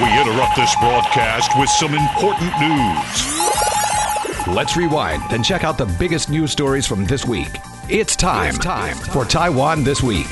We interrupt this broadcast with some important news. Let's rewind and check out the biggest news stories from this week. It's time, it's time for Taiwan This Week.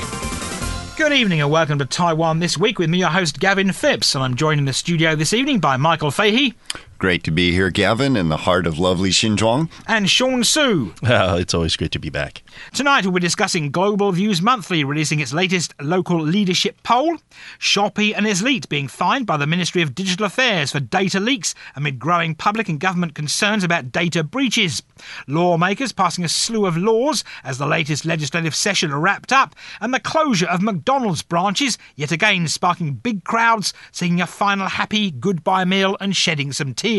Good evening and welcome to Taiwan This Week with me, your host Gavin Phipps, and I'm joined in the studio this evening by Michael Fahey. Great to be here, Gavin, in the heart of lovely Xinzhuang. And Sean Su. Well, it's always great to be back. Tonight we'll be discussing Global Views Monthly releasing its latest local leadership poll, Shopee and Eslite being fined by the Ministry of Digital Affairs for data leaks amid growing public and government concerns about data breaches, lawmakers passing a slew of laws as the latest legislative session wrapped up, and the closure of McDonald's branches, yet again sparking big crowds singing a final happy goodbye meal and shedding some tears.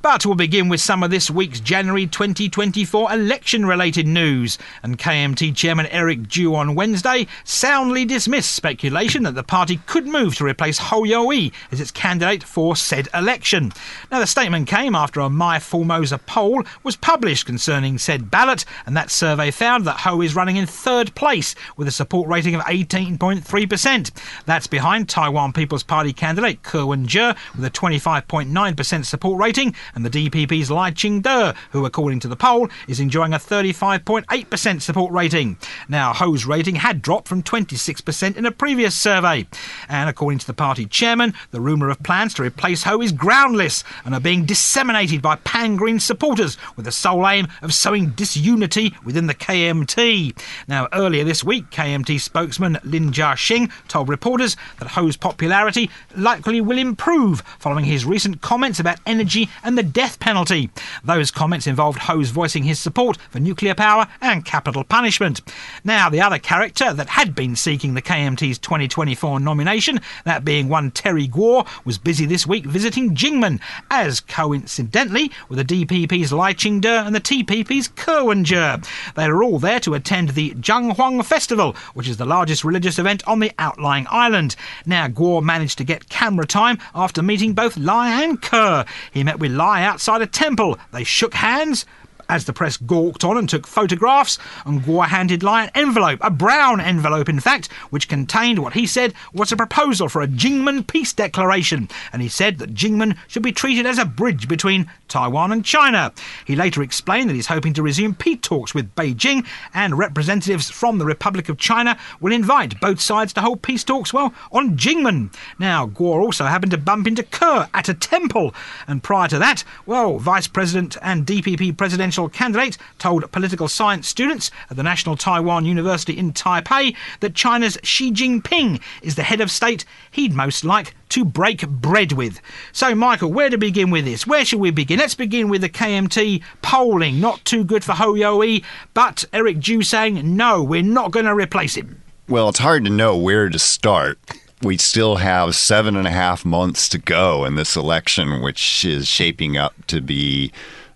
But we'll begin with some of this week's January 2024 election related news and KMT Chairman Eric Chu on Wednesday soundly dismissed speculation that the party could move to replace Hou Yu-ih as its candidate for said election. Now, the statement came after a My Formosa poll was published concerning said ballot, and that survey found that Ho is running in third place with a support rating of 18.3%. That's behind Taiwan People's Party candidate Ko Wen-je with a 25.9% support rating, and the DPP's Lai Ching-te, who, according to the poll, is enjoying a 35.8% support rating. Now, Ho's rating had dropped from 26% in a previous survey. And according to the party chairman, the rumour of plans to replace Ho is groundless and are being disseminated by Pan Green supporters with the sole aim of sowing disunity within the KMT. Now, earlier this week, KMT spokesman Lin Jia-shing told reporters that Ho's popularity likely will improve following his recent comments about energy and the death penalty. Those comments involved Ho's voicing his support for nuclear power and capital punishment. Now, the other character that had been seeking the KMT's 2024 nomination, that being one Terry Guo, was busy this week visiting Jinmen, as coincidentally with the DPP's Lai Ching-te and the TPP's Wen-je. They are all there to attend the Chenghuang Festival, which is the largest religious event on the outlying island. Now, Guo managed to get camera time after meeting both Lai and Ke. He met with Lai outside a temple. They shook hands as the press gawked on and took photographs, Guo handed Lai an envelope, a brown envelope in fact, which contained what he said was a proposal for a Jinmen peace declaration, and he said that Jinmen should be treated as a bridge between Taiwan and China. He later explained that he's hoping to resume peace talks with Beijing, and representatives from the Republic of China will invite both sides to hold peace talks, well, on Jinmen. Now, Guo also happened to bump into Ko at a temple, and prior to that, well, Vice President and DPP presidential candidate told political science students at the National Taiwan University in Taipei that China's Xi Jinping is the head of state he'd most like to break bread with. So, Michael, where to begin with this? Where should we begin? Let's begin with the KMT polling. Not too good for Yu-ih, but Eric Chu saying, no, we're not going to replace him. Well, it's hard to know where to start. We still have seven and a half months to go in this election, which is shaping up to be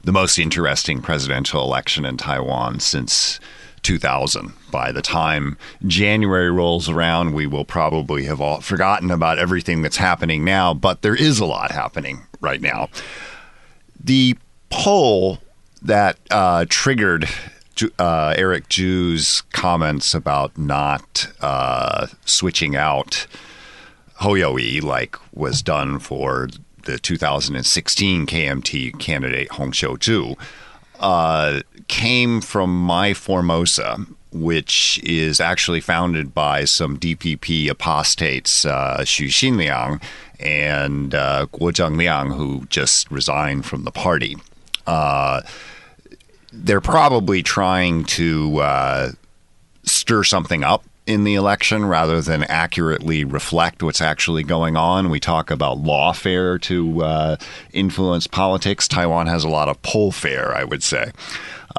the most interesting presidential election in Taiwan since 2000. By the time January rolls around, we will probably have all forgotten about everything that's happening now, but there is a lot happening right now. The poll that uh, triggered uh, Eric Chu's comments about not uh, switching out Yu-ih like was done for the 2016 KMT candidate Hong Xiu-chu, uh, came from My Formosa, which is actually founded by some DPP apostates, uh, Xu Xinliang and uh, Guo Zhengliang, who just resigned from the party. Uh, they're probably trying to uh, stir something up in the election rather than accurately reflect what's actually going on. We talk about lawfare to uh, influence politics. Taiwan has a lot of pollfare, I would say.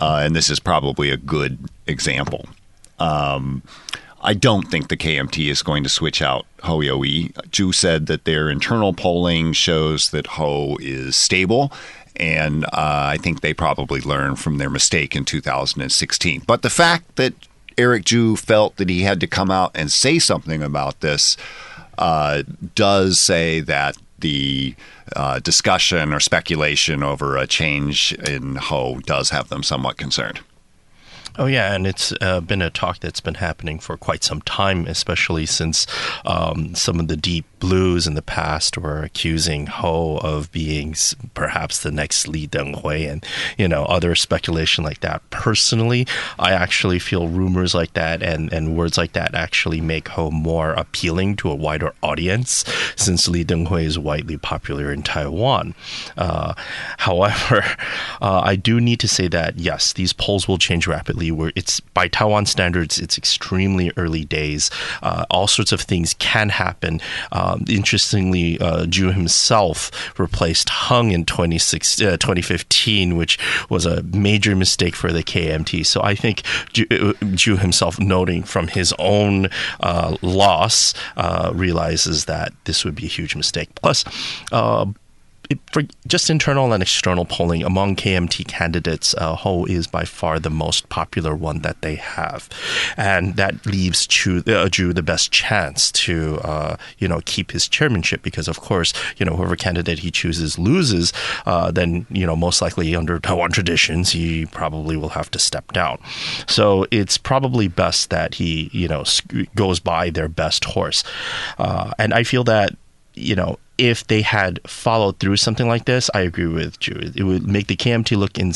Uh, and this is probably a good example. Um, I don't think the KMT is going to switch out Ho Yu-ih. Chu said that their internal polling shows that Ho is stable and uh, I think they probably learned from their mistake in 2016. But the fact that Eric Chu felt that he had to come out and say something about this uh, does say that the uh, discussion or speculation over a change in Ho does have them somewhat concerned. Oh yeah, and it's uh, been a talk that's been happening for quite some time, especially since um, some of the deep blues in the past were accusing Ho of being perhaps the next Lee Teng-hui, and you know other speculation like that. Personally, I actually feel rumors like that and and words like that actually make Ho more appealing to a wider audience, since Lee Teng-hui is widely popular in Taiwan. Uh, however, uh, I do need to say that yes, these polls will change rapidly where it's by Taiwan standards, it's extremely early days. Uh, all sorts of things can happen. Um, interestingly, uh, Ju himself replaced Hung in 26, uh, 2015, which was a major mistake for the KMT. So I think Ju, uh, Ju himself, noting from his own uh, loss, uh, realizes that this would be a huge mistake. Plus, uh, for just internal and external polling among KMT candidates, uh, Ho is by far the most popular one that they have, and that leaves Chu, uh, Ju the best chance to uh, you know keep his chairmanship because of course you know whoever candidate he chooses loses, uh, then you know most likely under Taiwan traditions he probably will have to step down. So it's probably best that he you know goes by their best horse, uh, and I feel that you know if they had followed through something like this, I agree with Ju. It would make the KMT look in,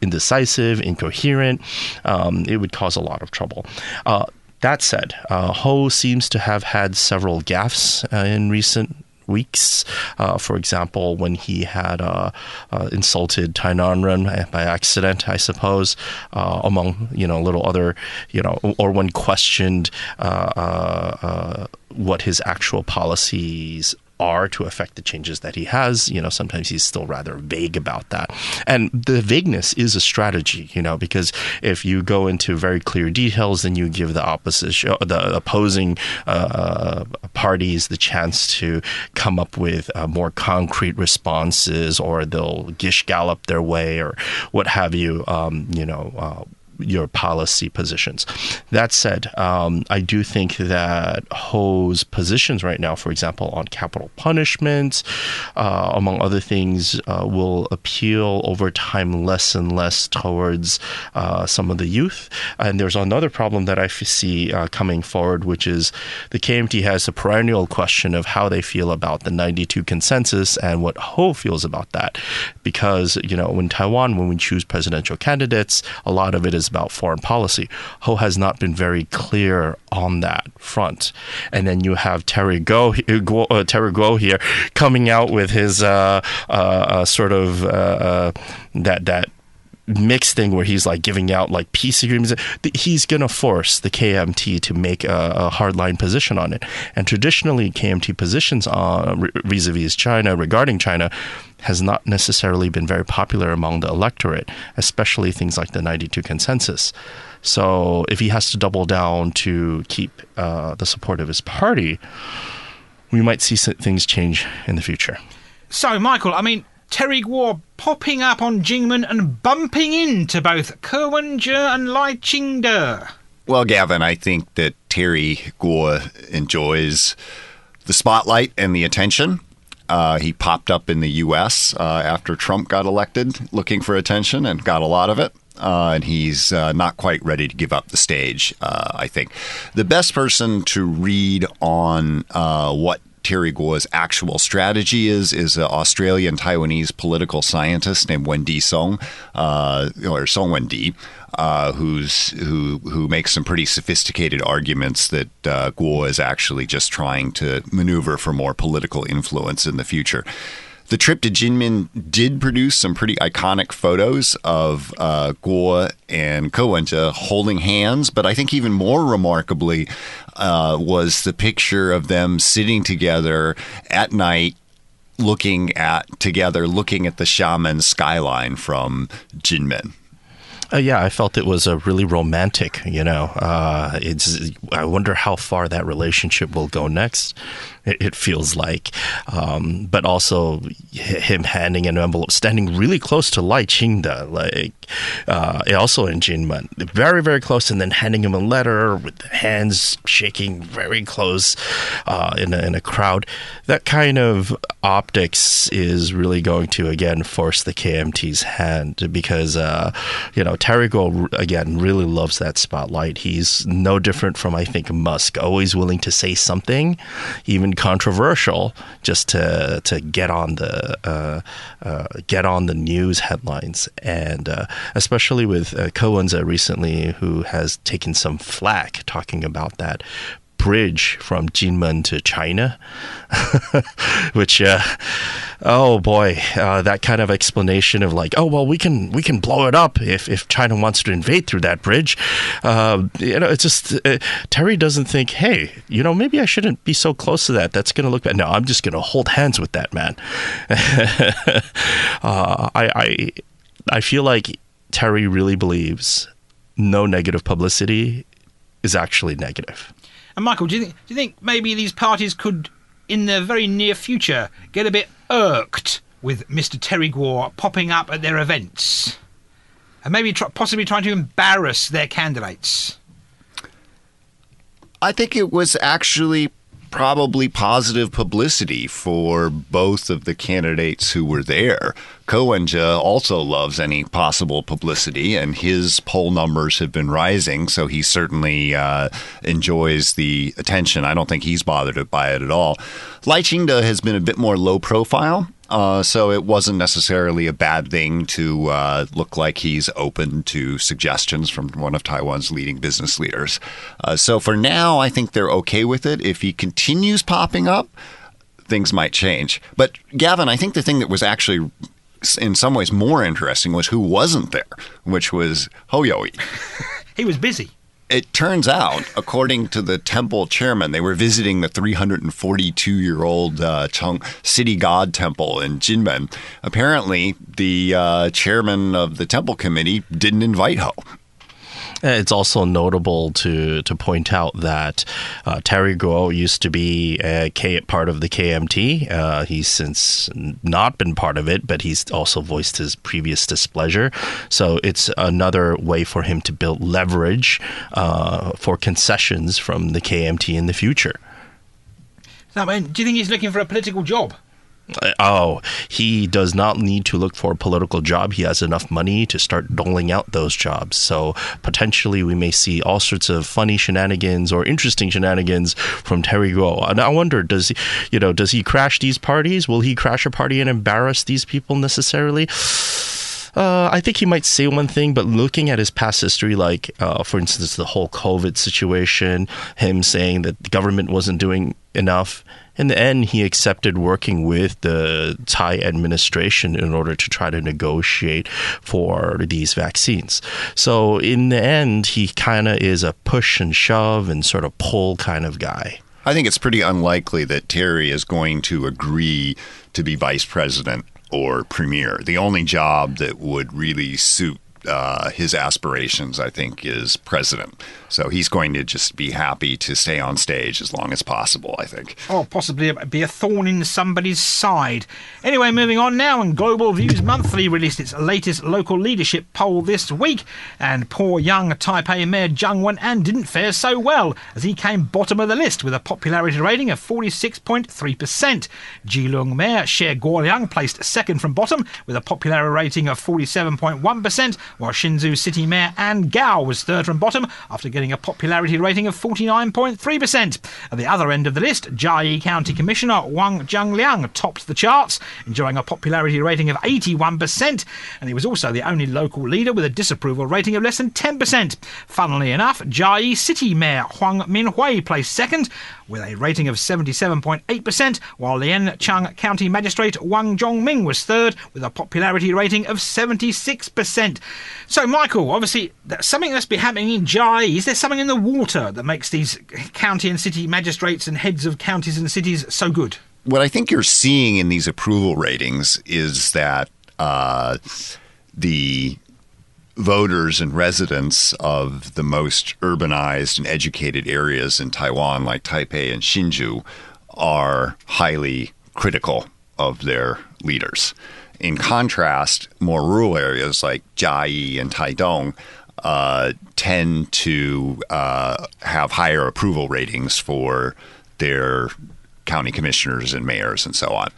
indecisive, incoherent. Um, it would cause a lot of trouble. Uh, that said, uh, Ho seems to have had several gaffes uh, in recent weeks. Uh, for example, when he had uh, uh, insulted Tainanren by accident, I suppose, uh, among you know little other you know, or when questioned uh, uh, what his actual policies are to affect the changes that he has. You know, sometimes he's still rather vague about that. And the vagueness is a strategy, you know, because if you go into very clear details, then you give the opposition, uh, the opposing uh, parties the chance to come up with uh, more concrete responses, or they'll gish gallop their way, or what have you. Um, you know uh, your policy positions. That said, um, I do think that Ho's positions right now, for example, on capital punishment, uh, among other things, uh, will appeal over time less and less towards uh, some of the youth. And there's another problem that I see uh, coming forward, which is the KMT has a perennial question of how they feel about the 92 consensus and what Ho feels about that. Because, you know, in Taiwan, when we choose presidential candidates, a lot of it is is about foreign policy. Ho has not been very clear on that front. And then you have Terry Go, uh, Terry Guo here coming out with his uh, uh, uh sort of uh, uh, that that mixed thing where he's like giving out like peace agreements. He's going to force the KMT to make a, a hardline position on it. And traditionally, KMT positions on vis a vis China regarding China has not necessarily been very popular among the electorate, especially things like the 92 consensus. So if he has to double down to keep uh, the support of his party, we might see things change in the future. So, Michael, I mean, Terry Guo popping up on Jinmen and bumping into both Ko Wen-je and Lai Ching-te. Well, Gavin, I think that Terry Guo enjoys the spotlight and the attention. Uh, he popped up in the U.S. Uh, after Trump got elected, looking for attention, and got a lot of it. Uh, and he's uh, not quite ready to give up the stage. Uh, I think the best person to read on uh, what Terry Guo's actual strategy is is an Australian Taiwanese political scientist named Wen-Ti Sung, uh, or Sung Wen-Ti, uh, who's who who makes some pretty sophisticated arguments that uh, Guo is actually just trying to maneuver for more political influence in the future. The trip to Jinmen did produce some pretty iconic photos of uh, Guo and Ko holding hands, but I think even more remarkably uh, was the picture of them sitting together at night looking at together looking at the Xiamen skyline from Jinmen. Uh, yeah, I felt it was a really romantic. You know, uh, it's. I wonder how far that relationship will go next. It, feels like, um, but also him handing an envelope, standing really close to Lai Ching-te, like uh, also in Jinmen, very very close, and then handing him a letter with hands shaking very close uh, in a, in a crowd. That kind of optics is really going to again force the KMT's hand because uh, you know Terry Guo again really loves that spotlight. He's no different from I think Musk, always willing to say something, even controversial, just to to get on the uh, uh, get on the news headlines, and uh, especially with uh, Wen-je recently, who has taken some flack talking about that bridge from Jinmen to China, which, uh, oh boy, uh, that kind of explanation of like, oh well, we can we can blow it up if, if China wants to invade through that bridge. Uh, you know, it's just uh, Terry doesn't think, hey, you know, maybe I shouldn't be so close to that. That's going to look bad. No, I'm just going to hold hands with that man. Uh, I, I I feel like Terry really believes no negative publicity is actually negative. And Michael, do you think do you think maybe these parties could, in the very near future, get a bit irked with Mr. Terry Guo popping up at their events, and maybe possibly trying to embarrass their candidates? I think it was actually probably positive publicity for both of the candidates who were there. Ko Wen-je also loves any possible publicity, and his poll numbers have been rising, so he certainly uh, enjoys the attention. I don't think he's bothered by it at all. Lai Ching-te has been a bit more low profile. Uh, so it wasn't necessarily a bad thing to uh, look like he's open to suggestions from one of Taiwan's leading business leaders. Uh, so for now, I think they're okay with it. If he continues popping up, things might change. But Gavin, I think the thing that was actually in some ways more interesting was who wasn't there, which was Hou he was busy it turns out, according to the temple chairman, they were visiting the 342 year old uh, Chung City God Temple in Jinmen. Apparently, the uh, chairman of the temple committee didn't invite Ho. Uh, it's also notable to to point out that uh, Terry Guo used to be a K, part of the KMT. Uh, he's since not been part of it, but he's also voiced his previous displeasure. So it's another way for him to build leverage uh, for concessions from the KMT in the future. Now, man, do you think he's looking for a political job? Uh, oh, he does not need to look for a political job. He has enough money to start doling out those jobs. So potentially, we may see all sorts of funny shenanigans or interesting shenanigans from Terry Guo. And I wonder, does he, you know, does he crash these parties? Will he crash a party and embarrass these people necessarily? Uh, I think he might say one thing, but looking at his past history, like uh, for instance, the whole COVID situation, him saying that the government wasn't doing enough, in the end, he accepted working with the Tsai administration in order to try to negotiate for these vaccines. So, in the end, he kind of is a push and shove and sort of pull kind of guy. I think it's pretty unlikely that Terry is going to agree to be vice president or premier. The only job that would really suit uh, his aspirations, I think, is president. So he's going to just be happy to stay on stage as long as possible, I think. Or possibly be a thorn in somebody's side. Anyway, moving on now, and Global Views Monthly released its latest local leadership poll this week, and poor young Taipei Mayor Jiang Wen-an didn't fare so well, as he came bottom of the list with a popularity rating of 46.3%. Keelung Mayor Xie Guoliang placed second from bottom with a popularity rating of 47.1%, while Hsinchu City Mayor Anne Gao was third from bottom after getting a popularity rating of 49.3%. At the other end of the list, Jiayi County Commissioner Wang Zhengliang topped the charts, enjoying a popularity rating of 81%, and he was also the only local leader with a disapproval rating of less than 10%. Funnily enough, Jiayi City Mayor Huang Minhui placed second with a rating of 77.8%, while Lienchiang County Magistrate Wang Zhongming was third with a popularity rating of 76%. So, Michael, obviously, something must be happening in Jai. Is there something in the water that makes these county and city magistrates and heads of counties and cities so good? What I think you're seeing in these approval ratings is that uh, the voters and residents of the most urbanized and educated areas in Taiwan, like Taipei and Hsinchu, are highly critical of their leaders. In contrast, more rural areas like Jiayi and Taidong uh, tend to uh, have higher approval ratings for their county commissioners and mayors and so on.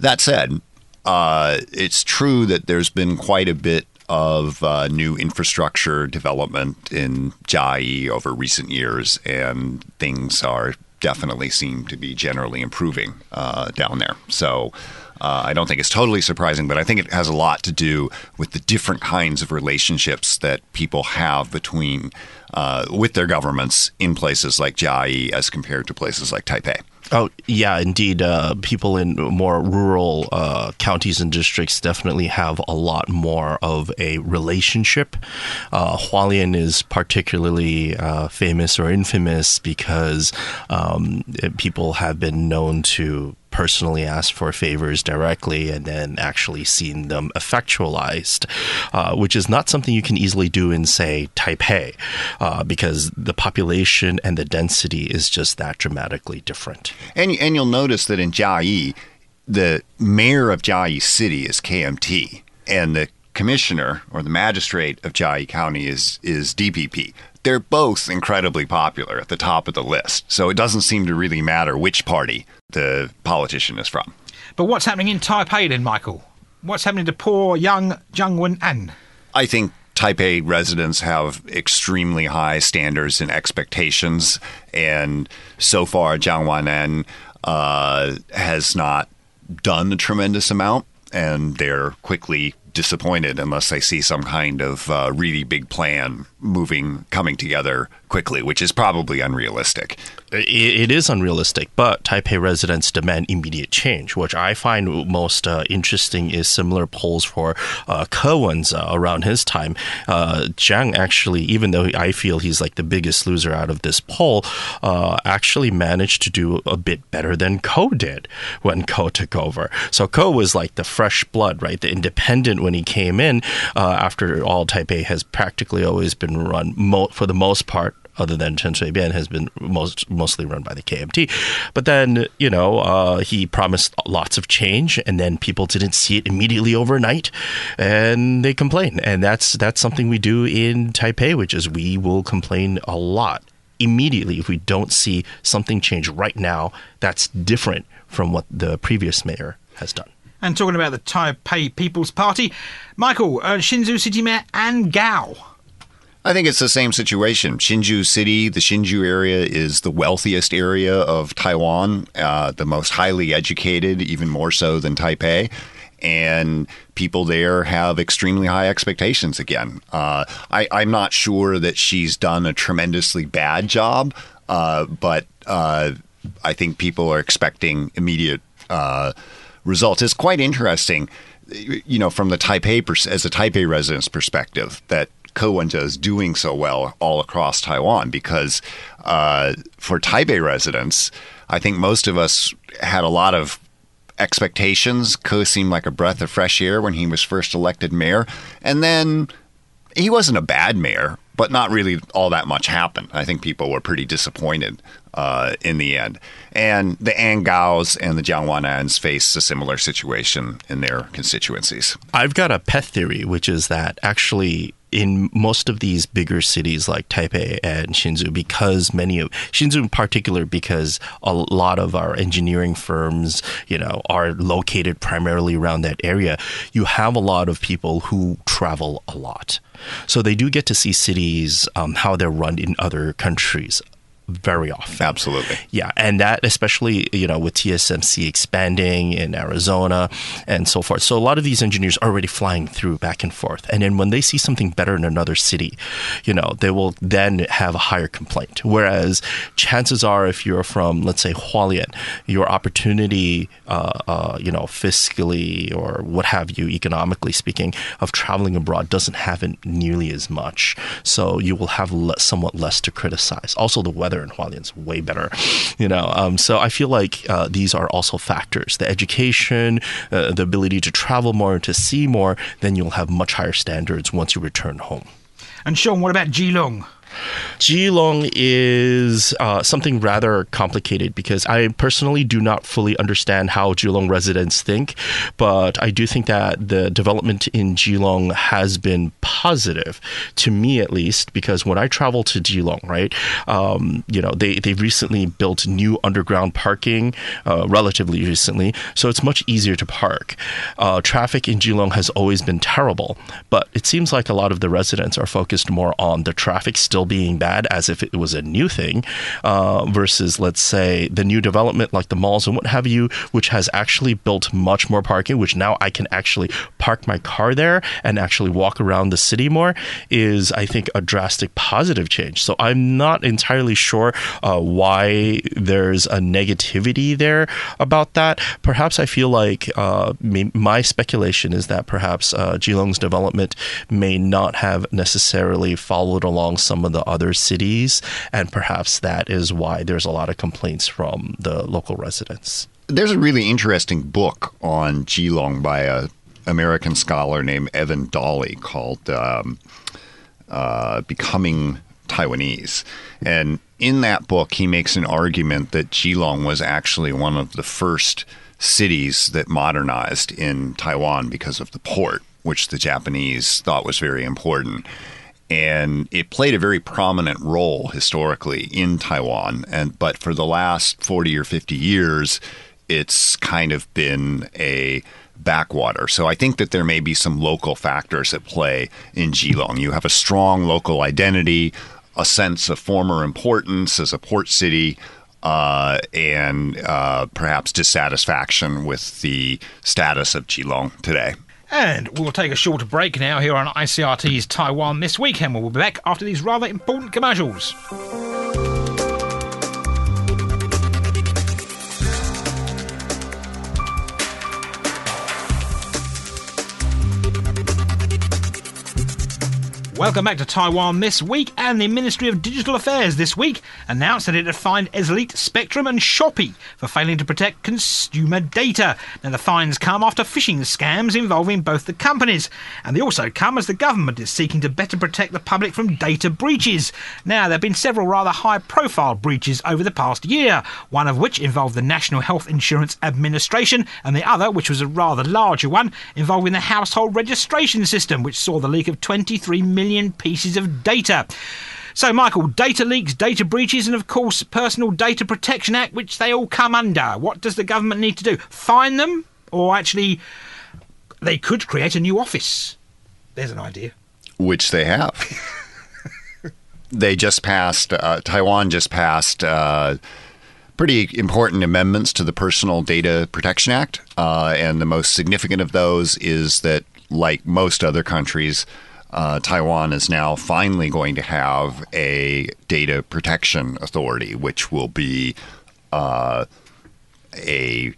That said, uh, it's true that there's been quite a bit of uh, new infrastructure development in Chiayi over recent years, and things are definitely seem to be generally improving uh, down there. So. Uh, I don't think it's totally surprising, but I think it has a lot to do with the different kinds of relationships that people have between uh, with their governments in places like Chiayi as compared to places like Taipei. Oh yeah, indeed. Uh, people in more rural uh, counties and districts definitely have a lot more of a relationship. Uh, Hualien is particularly uh, famous or infamous because um, people have been known to personally asked for favors directly and then actually seen them effectualized, uh, which is not something you can easily do in, say, Taipei, uh, because the population and the density is just that dramatically different. And, and you'll notice that in Chiayi, the mayor of Chiayi City is KMT, and the commissioner or the magistrate of Chiayi County is is DPP they're both incredibly popular at the top of the list. So it doesn't seem to really matter which party the politician is from. But what's happening in Taipei then, Michael? What's happening to poor young Jiang Wen An? I think Taipei residents have extremely high standards and expectations, and so far, Jiang Wen uh, has not done a tremendous amount, and they're quickly disappointed unless they see some kind of uh, really big plan moving, coming together quickly, which is probably unrealistic. It is unrealistic, but Taipei residents demand immediate change, which I find most uh, interesting is similar polls for uh, uh, around his time. Uh, Jiang actually, even though I feel he's like the biggest loser out of this poll, uh, actually managed to do a bit better than Ko did when Ko took over. So Ko was like the fresh blood, right? The independent when he came in. Uh, after all, Taipei has practically always been run, mo- for the most part, other than Chen Shui-bian, has been most mostly run by the KMT. But then, you know, uh, he promised lots of change, and then people didn't see it immediately overnight, and they complain. And that's that's something we do in Taipei, which is we will complain a lot immediately if we don't see something change right now that's different from what the previous mayor has done. And talking about the Taipei People's Party, Michael, uh, Hsinchu City Mayor Anne Gao I think it's the same situation. Hsinchu City, the Hsinchu area, is the wealthiest area of Taiwan, uh, the most highly educated, even more so than Taipei. And people there have extremely high expectations again. Uh, I, am not sure that she's done a tremendously bad job, uh, but uh, I think people are expecting immediate uh, results. It's quite interesting you know, from the Taipei as a Taipei resident's perspective, that Ko Wen-je is doing so well all across Taiwan because uh, for Taipei residents, I think most of us had a lot of expectations. Ko seemed like a breath of fresh air when he was first elected mayor. And then he wasn't a bad mayor, but not really all that much happened. I think people were pretty disappointed uh, in the end. And the Anne Gaos and the Jiang Wen-ans face a similar situation in their constituencies. I've got a pet theory, which is that actually in most of these bigger cities like Taipei and Hsinchu, because many of Hsinchu in particular, because a lot of our engineering firms, you know, are located primarily around that area, you have a lot of people who travel a lot. So they do get to see cities, um, how they're run in other countries very often. Absolutely. Yeah, and that especially you know with TSMC expanding in Arizona and so forth. So a lot of these engineers are already flying through back and forth, and then when they see something better in another city, you know they will then have a higher complaint. Whereas chances are, if you're from let's say Hualien, your opportunity, uh, uh, you know, fiscally or what have you, economically speaking, of traveling abroad doesn't happen nearly as much. So you will have le- somewhat less to criticize. Also, the weather weather in Hualien's way better, you know. Um, so I feel like uh, these are also factors: the education, uh, the ability to travel more and to see more. Then you'll have much higher standards once you return home. And Sean, what about Keelung? Keelung is uh, something rather complicated because I personally do not fully understand how Keelung residents think, but I do think that the development in Keelung has been positive to me at least because when I travel to Keelung, right, um, you know they they've recently built new underground parking uh, relatively recently, so it's much easier to park. Uh, traffic in Keelung has always been terrible, but it seems like a lot of the residents are focused more on the traffic still being bad as if it was a new thing, uh, versus, let's say, the new development like the malls and what have you, which has actually built much more parking, which now I can actually park my car there and actually walk around the city more, is, I think, a drastic positive change. So I'm not entirely sure uh, why there's a negativity there about that. Perhaps I feel like uh, my speculation is that perhaps uh, Keelung's development may not have necessarily followed along some of the other cities, and perhaps that is why there's a lot of complaints from the local residents. There's a really interesting book on Keelung by a American scholar named Evan Dawley called um, uh, "Becoming Taiwanese," and in that book, he makes an argument that Keelung was actually one of the first cities that modernized in Taiwan because of the port, which the Japanese thought was very important and it played a very prominent role historically in Taiwan. And but for the last forty or fifty years, it's kind of been a backwater. So I think that there may be some local factors at play in Keelung. You have a strong local identity, a sense of former importance as a port city. Uh, and uh, perhaps dissatisfaction with the status of Keelung today. And we'll take a short break now here on ICRT's Taiwan this weekend. We'll be back after these rather important commercials. Welcome back to Taiwan this week, and the Ministry of Digital Affairs this week announced that it had fined Eslite, Spectrum, and Shopee for failing to protect consumer data. Now, the fines come after phishing scams involving both the companies, and they also come as the government is seeking to better protect the public from data breaches. Now, there have been several rather high profile breaches over the past year, one of which involved the National Health Insurance Administration, and the other, which was a rather larger one, involving the household registration system, which saw the leak of 23 million million pieces of data. So, Michael, data leaks, data breaches, and of course, Personal Data Protection Act, which they all come under. What does the government need to do? Fine them? Or actually, they could create a new office. There's an idea. Which they have. they just passed, uh, Taiwan just passed. Uh, pretty important amendments to the Personal Data Protection Act. Uh, and the most significant of those is that, like most other countries, uh, Taiwan is now finally going to have a data protection authority, which will be uh, a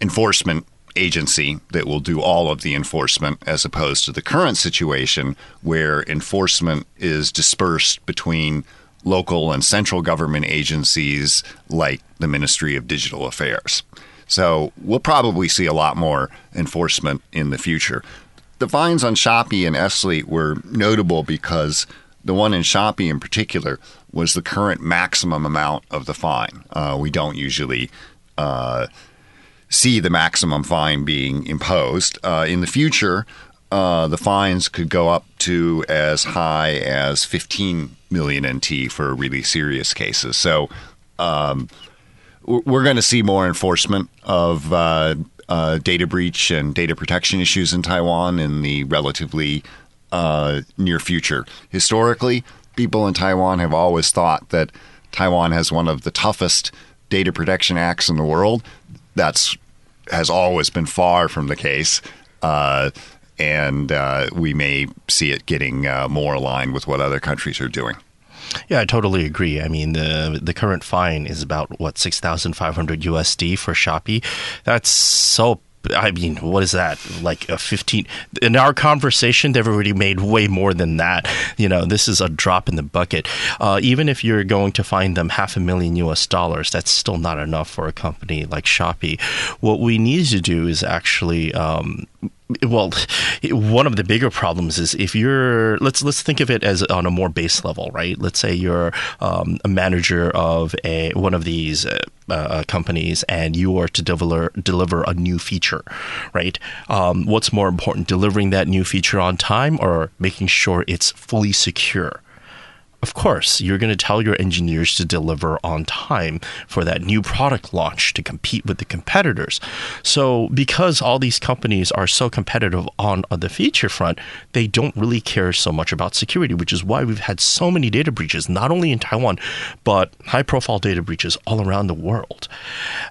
enforcement agency that will do all of the enforcement as opposed to the current situation where enforcement is dispersed between local and central government agencies like the Ministry of Digital Affairs. So we'll probably see a lot more enforcement in the future the fines on Shopee and Eslite were notable because the one in Shopee in particular was the current maximum amount of the fine. Uh, we don't usually uh, see the maximum fine being imposed. Uh, in the future, uh, the fines could go up to as high as 15 million NT for really serious cases. So um, we're going to see more enforcement of uh, data breach and data protection issues in Taiwan in the relatively uh, near future. Historically, people in Taiwan have always thought that Taiwan has one of the toughest data protection acts in the world. That's has always been far from the case. Uh, and uh, we may see it getting uh, more aligned with what other countries are doing. Yeah, I totally agree. I mean, the the current fine is about what six thousand five hundred USD for Shopee. That's so I mean, what is that? Like a 15 in our conversation, they've already made way more than that. You know, this is a drop in the bucket. Uh, even if you're going to find them half a million US dollars, that's still not enough for a company like Shopee. What we need to do is actually um, well, one of the bigger problems is if you're let's let's think of it as on a more base level, right? Let's say you're um, a manager of a one of these uh, uh, companies, and you are to deliver deliver a new feature, right? Um, what's more important, delivering that new feature on time or making sure it's fully secure? Of course, you're going to tell your engineers to deliver on time for that new product launch to compete with the competitors. So, because all these companies are so competitive on, on the feature front, they don't really care so much about security, which is why we've had so many data breaches, not only in Taiwan, but high profile data breaches all around the world.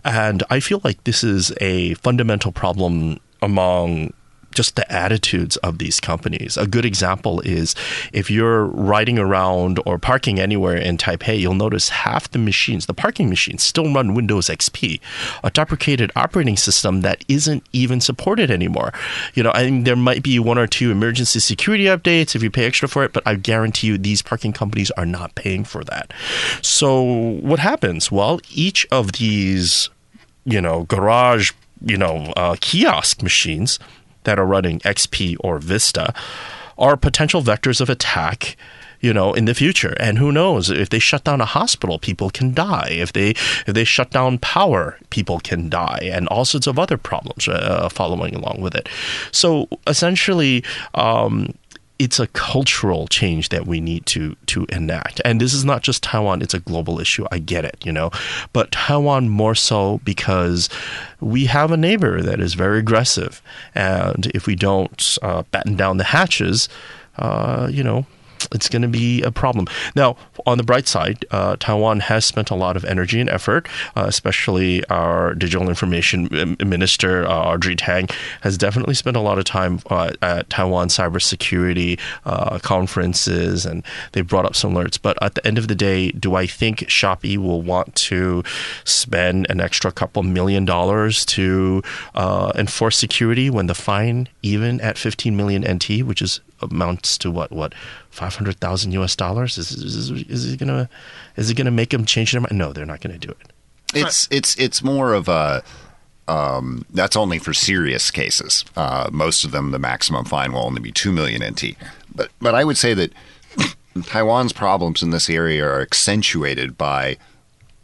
And I feel like this is a fundamental problem among just the attitudes of these companies. A good example is if you're riding around or parking anywhere in Taipei, you'll notice half the machines, the parking machines, still run Windows XP, a deprecated operating system that isn't even supported anymore. You know, I think there might be one or two emergency security updates if you pay extra for it, but I guarantee you these parking companies are not paying for that. So what happens? Well, each of these, you know, garage, you know, uh, kiosk machines that are running XP or Vista are potential vectors of attack you know in the future. And who knows if they shut down a hospital people can die. If they if they shut down power people can die and all sorts of other problems uh, following along with it. So essentially um, it's a cultural change that we need to to enact. And this is not just Taiwan, it's a global issue. I get it, you know. But Taiwan more so because we have a neighbor that is very aggressive. And if we don't uh, batten down the hatches, uh, you know, it's going to be a problem. Now, on the bright side, uh, Taiwan has spent a lot of energy and effort, uh, especially our digital information minister, uh, Audrey Tang, has definitely spent a lot of time uh, at Taiwan cybersecurity uh, conferences, and they brought up some alerts. But at the end of the day, do I think Shopee will want to spend an extra couple million dollars to uh, enforce security when the fine, even at 15 million NT, which is amounts to what what five hundred thousand U.S. dollars. Is, is, is it gonna is it gonna make them change their mind? No, they're not gonna do it. It's it's it's more of a um, that's only for serious cases. Uh, most of them, the maximum fine will only be two million NT. But but I would say that Taiwan's problems in this area are accentuated by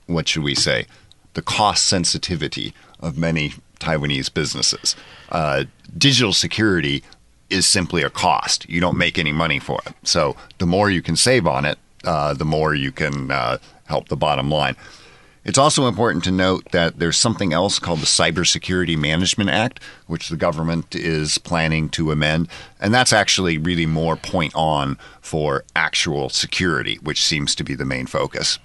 what should we say the cost sensitivity of many Taiwanese businesses. Uh, digital security is simply a cost. You don't make any money for it. So the more you can save on it, uh, the more you can uh, help the bottom line. It's also important to note that there's something else called the Cybersecurity Management Act, which the government is planning to amend. And that's actually really more point on for actual security, which seems to be the main focus.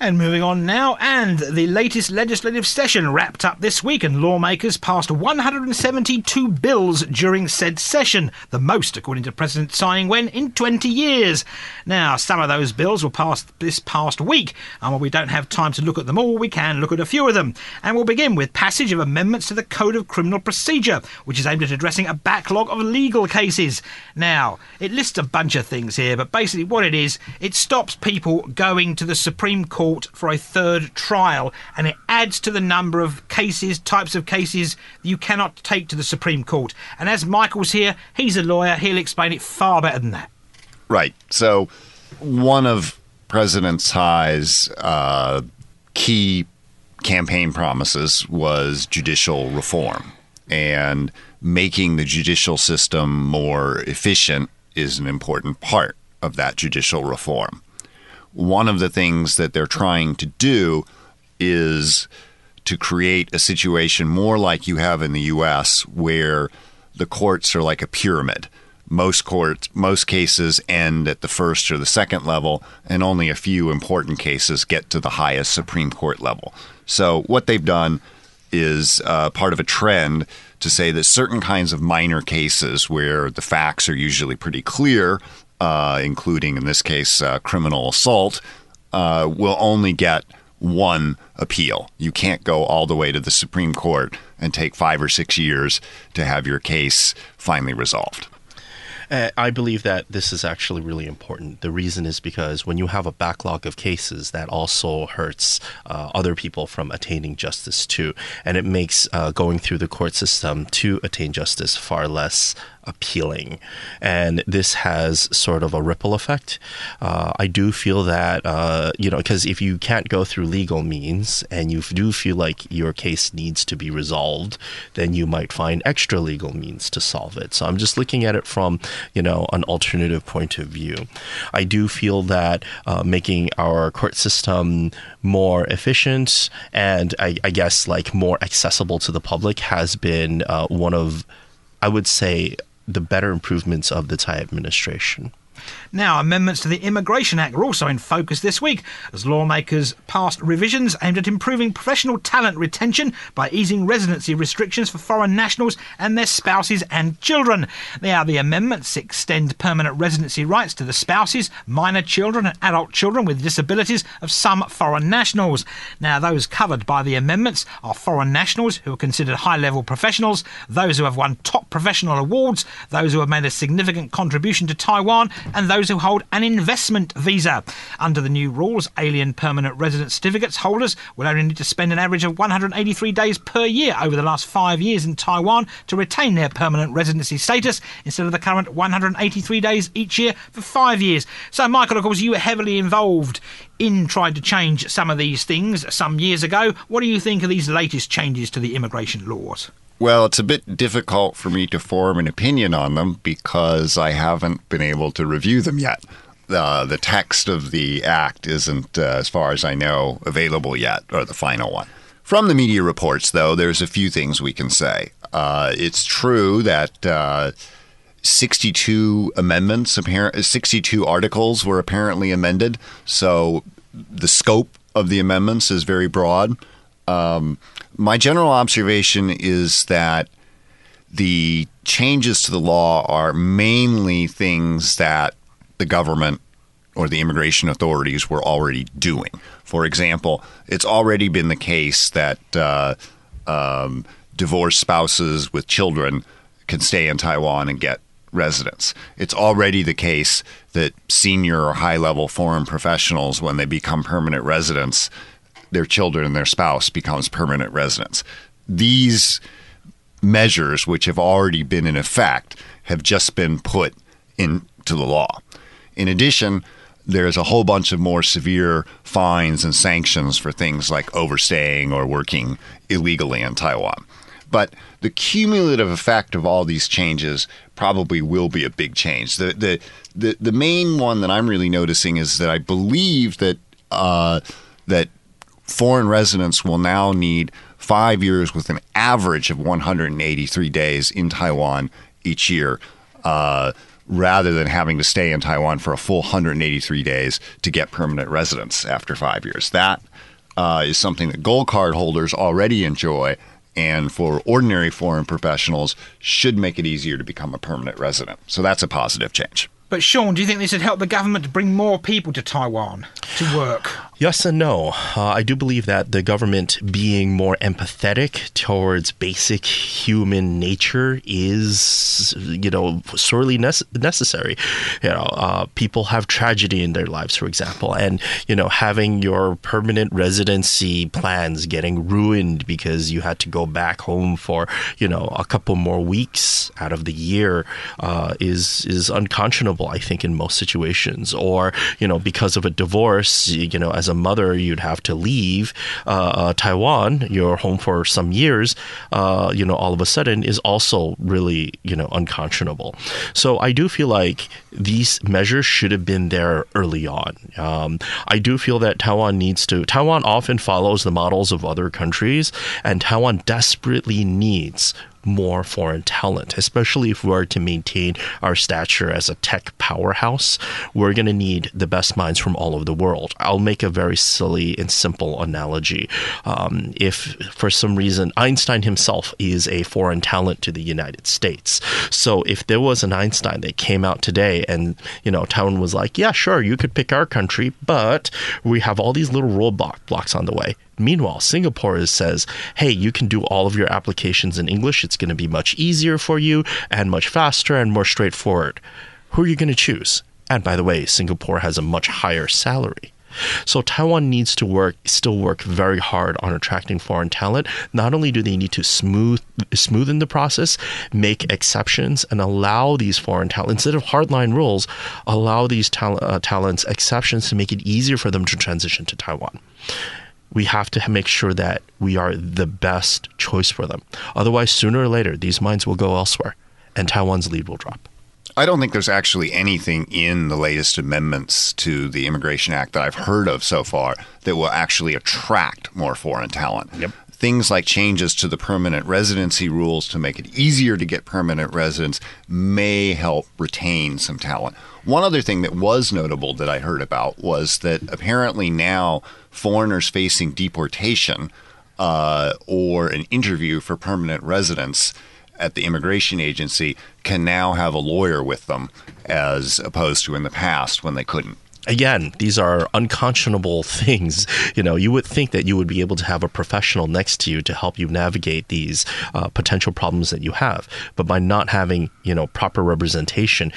And moving on now, and the latest legislative session wrapped up this week, and lawmakers passed 172 bills during said session, the most, according to President Tsai Ing-wen, in 20 years. Now, some of those bills were passed this past week, and while we don't have time to look at them all, we can look at a few of them. And we'll begin with passage of amendments to the Code of Criminal Procedure, which is aimed at addressing a backlog of legal cases. Now, it lists a bunch of things here, but basically what it is, it stops people going to the Supreme Court for a third trial, and it adds to the number of cases, types of cases you cannot take to the Supreme Court. And as Michael's here, he's a lawyer, he'll explain it far better than that. Right. So, one of President Tsai's uh, key campaign promises was judicial reform. And making the judicial system more efficient is an important part of that judicial reform one of the things that they're trying to do is to create a situation more like you have in the US where the courts are like a pyramid. Most courts, most cases end at the first or the second level, and only a few important cases get to the highest Supreme Court level. So, what they've done is uh, part of a trend to say that certain kinds of minor cases where the facts are usually pretty clear uh, including in this case uh, criminal assault, uh, will only get one appeal. You can't go all the way to the Supreme Court and take five or six years to have your case finally resolved. Uh, I believe that this is actually really important. The reason is because when you have a backlog of cases, that also hurts uh, other people from attaining justice too, and it makes uh, going through the court system to attain justice far less appealing. And this has sort of a ripple effect. Uh, I do feel that, uh, you know, because if you can't go through legal means and you do feel like your case needs to be resolved, then you might find extra legal means to solve it. So I'm just looking at it from, you know, an alternative point of view. I do feel that uh, making our court system more efficient and I, I, guess like more accessible to the public has been uh, one of I would say the better improvements of the Tsai administration. Now, amendments to the Immigration Act are also in focus this week as lawmakers passed revisions aimed at improving professional talent retention by easing residency restrictions for foreign nationals and their spouses and children. Now, the amendments extend permanent residency rights to the spouses, minor children, and adult children with disabilities of some foreign nationals. Now, those covered by the amendments are foreign nationals who are considered high level professionals, those who have won top professional awards, those who have made a significant contribution to Taiwan, and those those who hold an investment visa. Under the new rules, alien permanent resident certificates holders will only need to spend an average of 183 days per year over the last five years in Taiwan to retain their permanent residency status instead of the current 183 days each year for five years. So, Michael, of course, you were heavily involved in trying to change some of these things some years ago. What do you think of these latest changes to the immigration laws? Well, it's a bit difficult for me to form an opinion on them because I haven't been able to review them yet. Uh, the text of the act isn't, uh, as far as I know, available yet, or the final one. From the media reports, though, there's a few things we can say. Uh, it's true that uh, 62 amendments, 62 articles were apparently amended, so the scope of the amendments is very broad. Um, my general observation is that the changes to the law are mainly things that the government or the immigration authorities were already doing. For example, it's already been the case that uh, um, divorced spouses with children can stay in Taiwan and get residence. It's already the case that senior or high level foreign professionals, when they become permanent residents, their children and their spouse becomes permanent residents. These measures, which have already been in effect, have just been put into the law. In addition, there's a whole bunch of more severe fines and sanctions for things like overstaying or working illegally in Taiwan. But the cumulative effect of all these changes probably will be a big change. The the the, the main one that I'm really noticing is that I believe that uh, that foreign residents will now need five years with an average of 183 days in Taiwan each year. Uh, rather than having to stay in Taiwan for a full 183 days to get permanent residence after five years. That uh, is something that gold card holders already enjoy, and for ordinary foreign professionals, should make it easier to become a permanent resident. So that's a positive change. But Sean, do you think this would help the government to bring more people to Taiwan to work? Yes and no. Uh, I do believe that the government being more empathetic towards basic human nature is, you know, sorely nece- necessary. You know, uh, people have tragedy in their lives, for example, and you know, having your permanent residency plans getting ruined because you had to go back home for you know a couple more weeks out of the year uh, is is unconscionable. I think in most situations, or you know, because of a divorce, you know, as a mother, you'd have to leave uh, uh, Taiwan, your home for some years, uh, you know, all of a sudden is also really, you know, unconscionable. So I do feel like these measures should have been there early on. Um, I do feel that Taiwan needs to, Taiwan often follows the models of other countries, and Taiwan desperately needs more foreign talent, especially if we are to maintain our stature as a tech powerhouse. We're going to need the best minds from all over the world. I'll make a very silly and simple analogy. Um, if for some reason Einstein himself is a foreign talent to the United States, so if there was an Einstein that came out today and you know Taiwan was like, yeah, sure, you could pick our country, but we have all these little roadblock blocks on the way Meanwhile, Singapore is, says, hey, you can do all of your applications in English. It's going to be much easier for you and much faster and more straightforward. Who are you going to choose? And by the way, Singapore has a much higher salary. So Taiwan needs to work, still work very hard on attracting foreign talent. Not only do they need to smooth, smoothen the process, make exceptions, and allow these foreign talent instead of hardline rules, allow these tal- uh, talents exceptions to make it easier for them to transition to Taiwan we have to make sure that we are the best choice for them. Otherwise, sooner or later, these minds will go elsewhere and Taiwan's lead will drop. I don't think there's actually anything in the latest amendments to the Immigration Act that I've heard of so far that will actually attract more foreign talent. Yep. Things like changes to the permanent residency rules to make it easier to get permanent residence may help retain some talent. One other thing that was notable that I heard about was that apparently now foreigners facing deportation uh, or an interview for permanent residence at the immigration agency can now have a lawyer with them as opposed to in the past when they couldn't again, these are unconscionable things. You know, you would think that you would be able to have a professional next to you to help you navigate these uh, potential problems that you have. But by not having, you know, proper representation,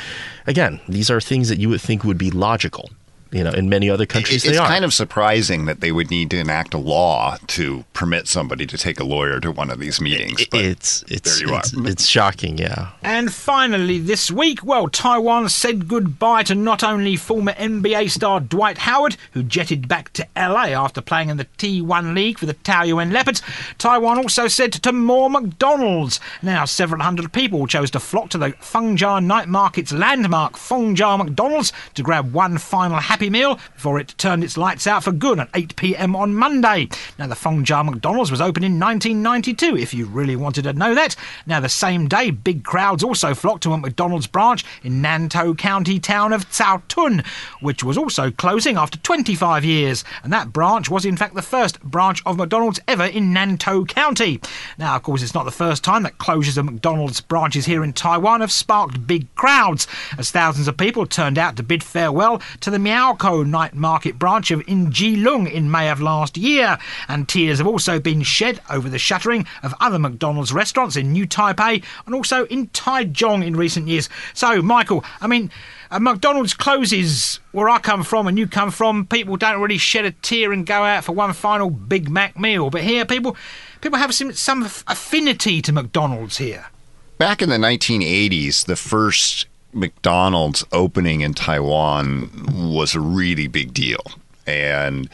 again, these are things that you would think would be logical you know, in many other countries, it's kind of surprising that they would need to enact a law to permit somebody to take a lawyer to one of these meetings. it's it's it's, it's, shocking, yeah. And finally, this week, well, Taiwan said goodbye to not only former NBA star Dwight Howard, who jetted back to LA after playing in the T1 League for the Taoyuan Leopards. Taiwan also said to more McDonald's. Now, several hundred people chose to flock to the Fengjia Night Market's landmark Fengjia McDonald's to grab one final happy Happy Meal before it turned its lights out for good at 8 pm on Monday. Now, the Fengjia McDonald's was opened in 1992, if you really wanted to know that. Now, the same day, big crowds also flocked to a McDonald's branch in Nantou County town of Cao Tun, which was also closing after 25 years. And that branch was, in fact, the first branch of McDonald's ever in Nantou County. Now, of course, it's not the first time that closures of McDonald's branches here in Taiwan have sparked big crowds, as thousands of people turned out to bid farewell to the Miaokou night market branch of in Keelung in May of last year, and tears have also been shed over the shuttering of other McDonald's restaurants in New Taipei and also in Taichung in recent years. So, Michael, I mean, a McDonald's closes where I come from and you come from. People don't really shed a tear and go out for one final Big Mac meal, but here people people have some, some affinity to McDonald's here. Back in the 1980s, the first McDonald's opening in Taiwan was a really big deal. And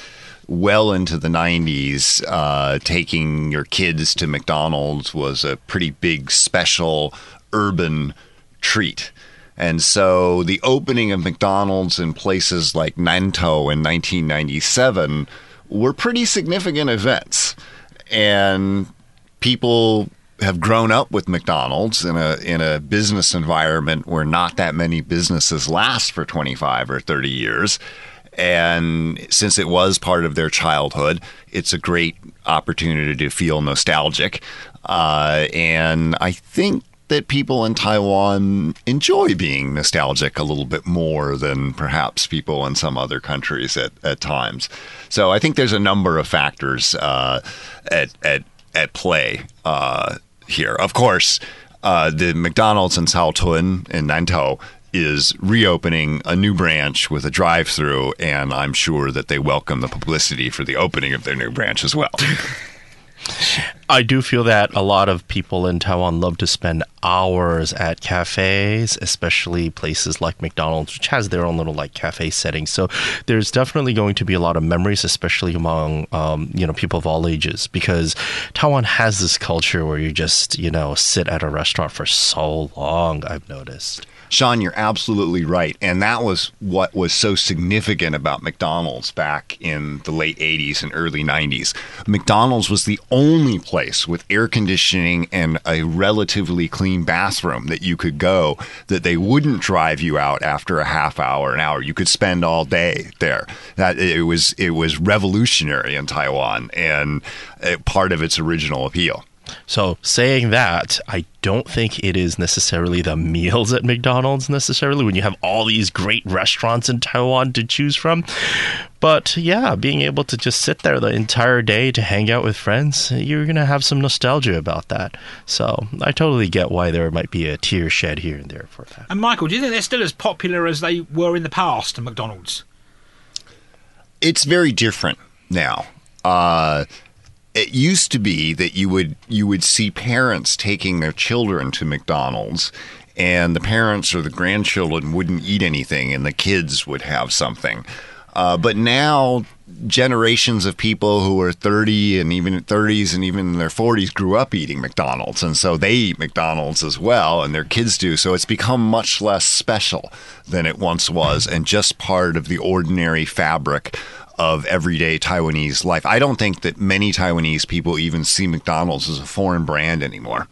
well into the 90s, uh, taking your kids to McDonald's was a pretty big special urban treat. And so the opening of McDonald's in places like Nantou in 1997 were pretty significant events. And people have grown up with McDonald's in a in a business environment where not that many businesses last for 25 or 30 years. And since it was part of their childhood, it's a great opportunity to feel nostalgic. Uh, and I think that people in Taiwan enjoy being nostalgic a little bit more than perhaps people in some other countries at, at times. So I think there's a number of factors uh, at, at at play uh, here. Of course, uh, the McDonald's in Caotun in Nantou is reopening a new branch with a drive-through, and I'm sure that they welcome the publicity for the opening of their new branch as well. I do feel that a lot of people in Taiwan love to spend hours at cafes, especially places like McDonald's, which has their own little like cafe setting. So there's definitely going to be a lot of memories, especially among um, you know people of all ages, because Taiwan has this culture where you just you know sit at a restaurant for so long. I've noticed. Sean, you're absolutely right. And that was what was so significant about McDonald's back in the late 80s and early 90s. McDonald's was the only place with air conditioning and a relatively clean bathroom that you could go that they wouldn't drive you out after a half hour, an hour. You could spend all day there. That it was it was revolutionary in Taiwan and uh, part of its original appeal. So, saying that, I don't think it is necessarily the meals at McDonald's necessarily when you have all these great restaurants in Taiwan to choose from. But yeah, being able to just sit there the entire day to hang out with friends, you're going to have some nostalgia about that. So, I totally get why there might be a tear shed here and there for that. And Michael, do you think they're still as popular as they were in the past at McDonald's? It's very different now. Uh, it used to be that you would you would see parents taking their children to McDonald's and the parents or the grandchildren wouldn't eat anything and the kids would have something. Uh, but now generations of people who are 30 and even 30s and even in their 40s grew up eating McDonald's and so they eat McDonald's as well and their kids do so it's become much less special than it once was and just part of the ordinary fabric of everyday Taiwanese life. I don't think that many Taiwanese people even see McDonald's as a foreign brand anymore.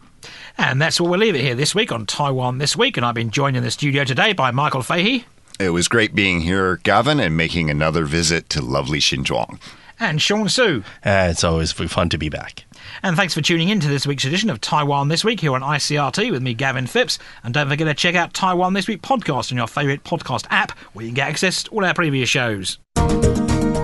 And that's where we'll leave it here this week on Taiwan This Week. And I've been joined in the studio today by Michael Fahey. It was great being here, Gavin, and making another visit to lovely Xinzhuang. And Sean Su. Uh, it's always fun to be back. And thanks for tuning in to this week's edition of Taiwan This Week here on ICRT with me, Gavin Phipps. And don't forget to check out Taiwan This Week podcast on your favourite podcast app where you can get access to all our previous shows.